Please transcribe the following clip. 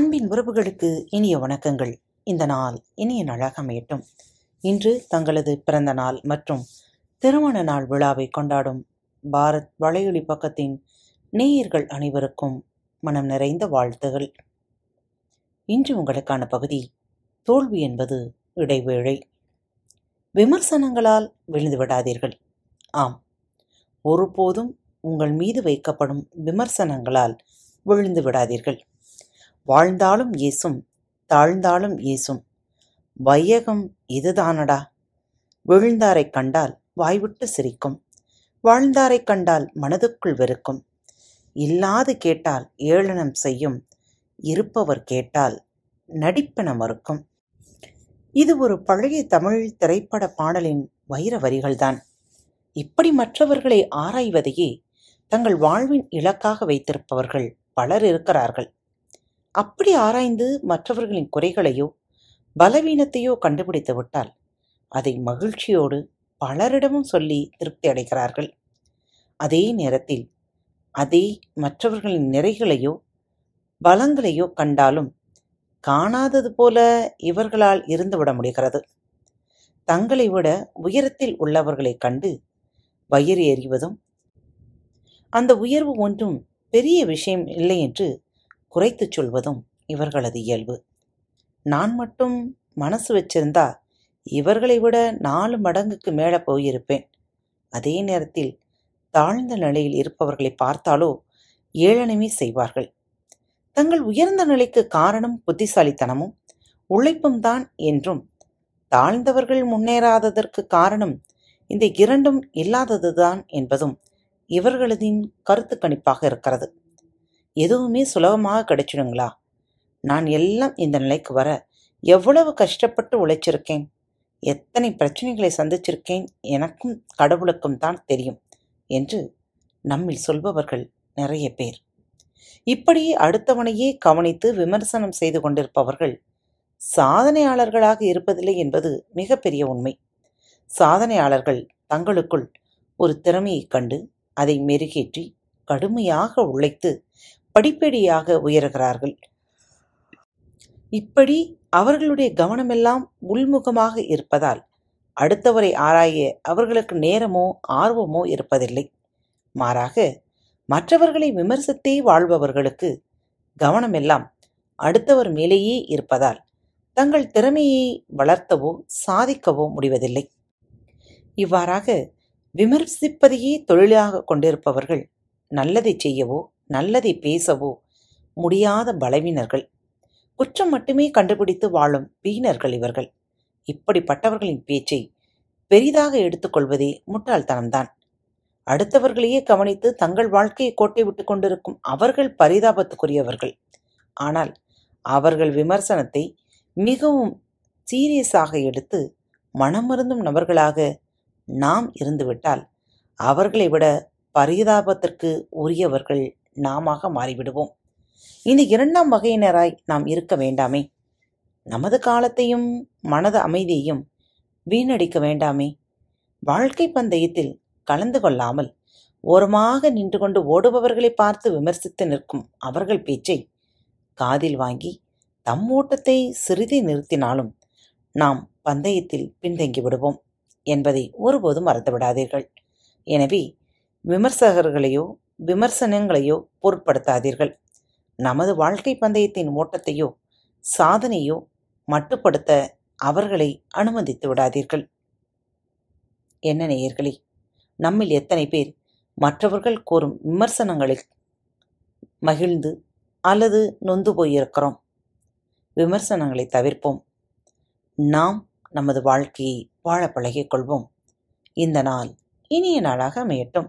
அன்பின் உறவுகளுக்கு இனிய வணக்கங்கள். இந்த நாள் இனிய நாளாக அமையட்டும். இன்று தங்களது பிறந்த நாள் மற்றும் திருமண நாள் விழாவை கொண்டாடும் பாரத் வளையொலி பக்கத்தின் நேயர்கள் அனைவருக்கும் மனம் நிறைந்த வாழ்த்துகள். இன்று உங்களுக்கான பகுதி தோல்வி என்பது இடைவேளை. விமர்சனங்களால் விழுந்து விடாதீர்கள். ஆம். ஒருபோதும் உங்கள் மீது வைக்கப்படும் விமர்சனங்களால் விழுந்து விடாதீர்கள். வாழ்ந்தாலும் ஏசும் தாழ்ந்தாலும் ஏசும் வையகம் இதுதானடா? விழுந்தாரை கண்டால் வாய்விட்டு சிரிக்கும். வாழ்ந்தாரைக் கண்டால் மனதுக்குள் வெறுக்கும். இல்லாது கேட்டால் ஏளனம் செய்யும். இருப்பவர் கேட்டால் நடிப்பென மறுக்கும். இது ஒரு பழைய தமிழ் திரைப்பட பாடலின் வைர வரிகள்தான். இப்படி மற்றவர்களை ஆராய்வதையே தங்கள் வாழ்வின் இலக்காக வைத்திருப்பவர்கள் பலர் இருக்கிறார்கள். அப்படி ஆராய்ந்து மற்றவர்களின் குறைகளையோ பலவீனத்தையோ கண்டுபிடித்து விட்டால் அதை மகிழ்ச்சியோடு பலரிடமும் சொல்லி திருப்தி அடைகிறார்கள். அதே நேரத்தில் அதே மற்றவர்களின் நிறைகளையோ பலங்களையோ கண்டாலும் காணாதது போல இவர்களால் இருந்துவிட முடிகிறது. தங்களை விட உயரத்தில் உள்ளவர்களை கண்டு வயிறு எறிவதும் அந்த உயர்வு ஒன்றும் பெரிய விஷயம் இல்லை என்று குறைத்துச் சொல்வதும் இவர்களது இயல்பு. நான் மட்டும் மனசு வச்சிருந்தா இவர்களை விட நாலு மடங்குக்கு மேலே போயிருப்பேன். அதே நேரத்தில் தாழ்ந்த நிலையில் இருப்பவர்களை பார்த்தாலோ ஏளனமே செய்வார்கள். தங்கள் உயர்ந்த நிலைக்கு காரணம் புத்திசாலித்தனமும் உழைப்பும் தான் என்றும் தாழ்ந்தவர்கள் முன்னேறாததற்கு காரணம் இந்த இரண்டும் இல்லாததுதான் என்பதும் இவர்களதின் கருத்து கணிப்பாக இருக்கிறது. எதுவுமே சுலபமாக கிடைச்சிடுங்களா? நான் எல்லாம் இந்த நிலைக்கு வர எவ்வளவு கஷ்டப்பட்டு உழைச்சிருக்கேன்? எத்தனை பிரச்சனைகளை சந்திச்சிருக்கேன்? எனக்கும் கடவுளுக்கும் தான் தெரியும் என்று நம்மில் சொல்பவர்கள் நிறைய பேர். இப்படி அடுத்தவனையே கவனித்து விமர்சனம் செய்து கொண்டிருப்பவர்கள் சாதனையாளர்களாக இருப்பதில்லை என்பது மிகப்பெரிய உண்மை. சாதனையாளர்கள் தங்களுக்குள் ஒரு திறமையைக் கண்டு அதை மெருகேற்றி கடுமையாக உழைத்து படிப்படியாக உயர்கிறார்கள். இப்படி அவர்களுடைய கவனமெல்லாம் உள்முகமாக இருப்பதால் அடுத்தவரை ஆராய அவர்களுக்கு நேரமோ ஆர்வமோ இருப்பதில்லை. மாறாக மற்றவர்களை விமர்சித்தே வாழ்பவர்களுக்கு கவனமெல்லாம் அடுத்தவர் மேலேயே இருப்பதால் தங்கள் திறமையை வளர்த்தவோ சாதிக்கவோ முடிவதில்லை. இவ்வாறாக விமர்சிப்பதையே தொழிலாக கொண்டிருப்பவர்கள் நல்லதை செய்யவோ நல்லதை பேசவோ முடியாத பலவீனர்கள். குற்றம் மட்டுமே கண்டுபிடித்து வாழும் வீணர்கள் இவர்கள். இப்படிப்பட்டவர்களின் பேச்சை பெரிதாக எடுத்துக்கொள்வதே முட்டாள்தனம்தான். அடுத்தவர்களையே கவனித்து தங்கள் வாழ்க்கையை கோட்டை விட்டு கொண்டிருக்கும் அவர்கள் பரிதாபத்துக்குரியவர்கள். ஆனால் அவர்கள் விமர்சனத்தை மிகவும் சீரியஸாக எடுத்து மனமருந்தும் நபர்களாக நாம் இருந்துவிட்டால் அவர்களை விட பரிதாபத்திற்கு உரியவர்கள் நாமாக மாறிவிடுவோம். இந்த இரண்டாம் வகையினராய் நாம் இருக்க வேண்டாமே. நமது காலத்தையும் மனது அமைதியையும் வீணடிக்க வேண்டாமே. வாழ்க்கை பந்தயத்தில் கலந்து கொள்ளாமல் ஓரமாக நின்று கொண்டு ஓடுபவர்களை பார்த்து விமர்சித்து நிற்கும் அவர்கள் பேச்சை காதில் வாங்கி தம் ஓட்டத்தை சிறிதை நிறுத்தினாலும் நாம் பந்தயத்தில் பின்தங்கி விடுவோம் என்பதை ஒருபோதும் மறந்துவிடாதீர்கள். எனவே விமர்சகர்களையோ விமர்சனங்களையோ பொருட்படுத்தாதீர்கள். நமது வாழ்க்கை பந்தயத்தின் ஓட்டத்தையோ சாதனையோ மட்டுப்படுத்த அவர்களை அனுமதித்து விடாதீர்கள். என்ன நேயர்களே நம்மில் எத்தனை பேர் மற்றவர்கள் கூறும் விமர்சனங்களில் மகிழ்ந்து அல்லது நொந்து போயிருக்கிறோம்? விமர்சனங்களை தவிர்ப்போம். நாம் நமது வாழ்க்கையை வாழ பழகிக் கொள்வோம். இந்த நாள் இனிய நாளாக அமையட்டும்.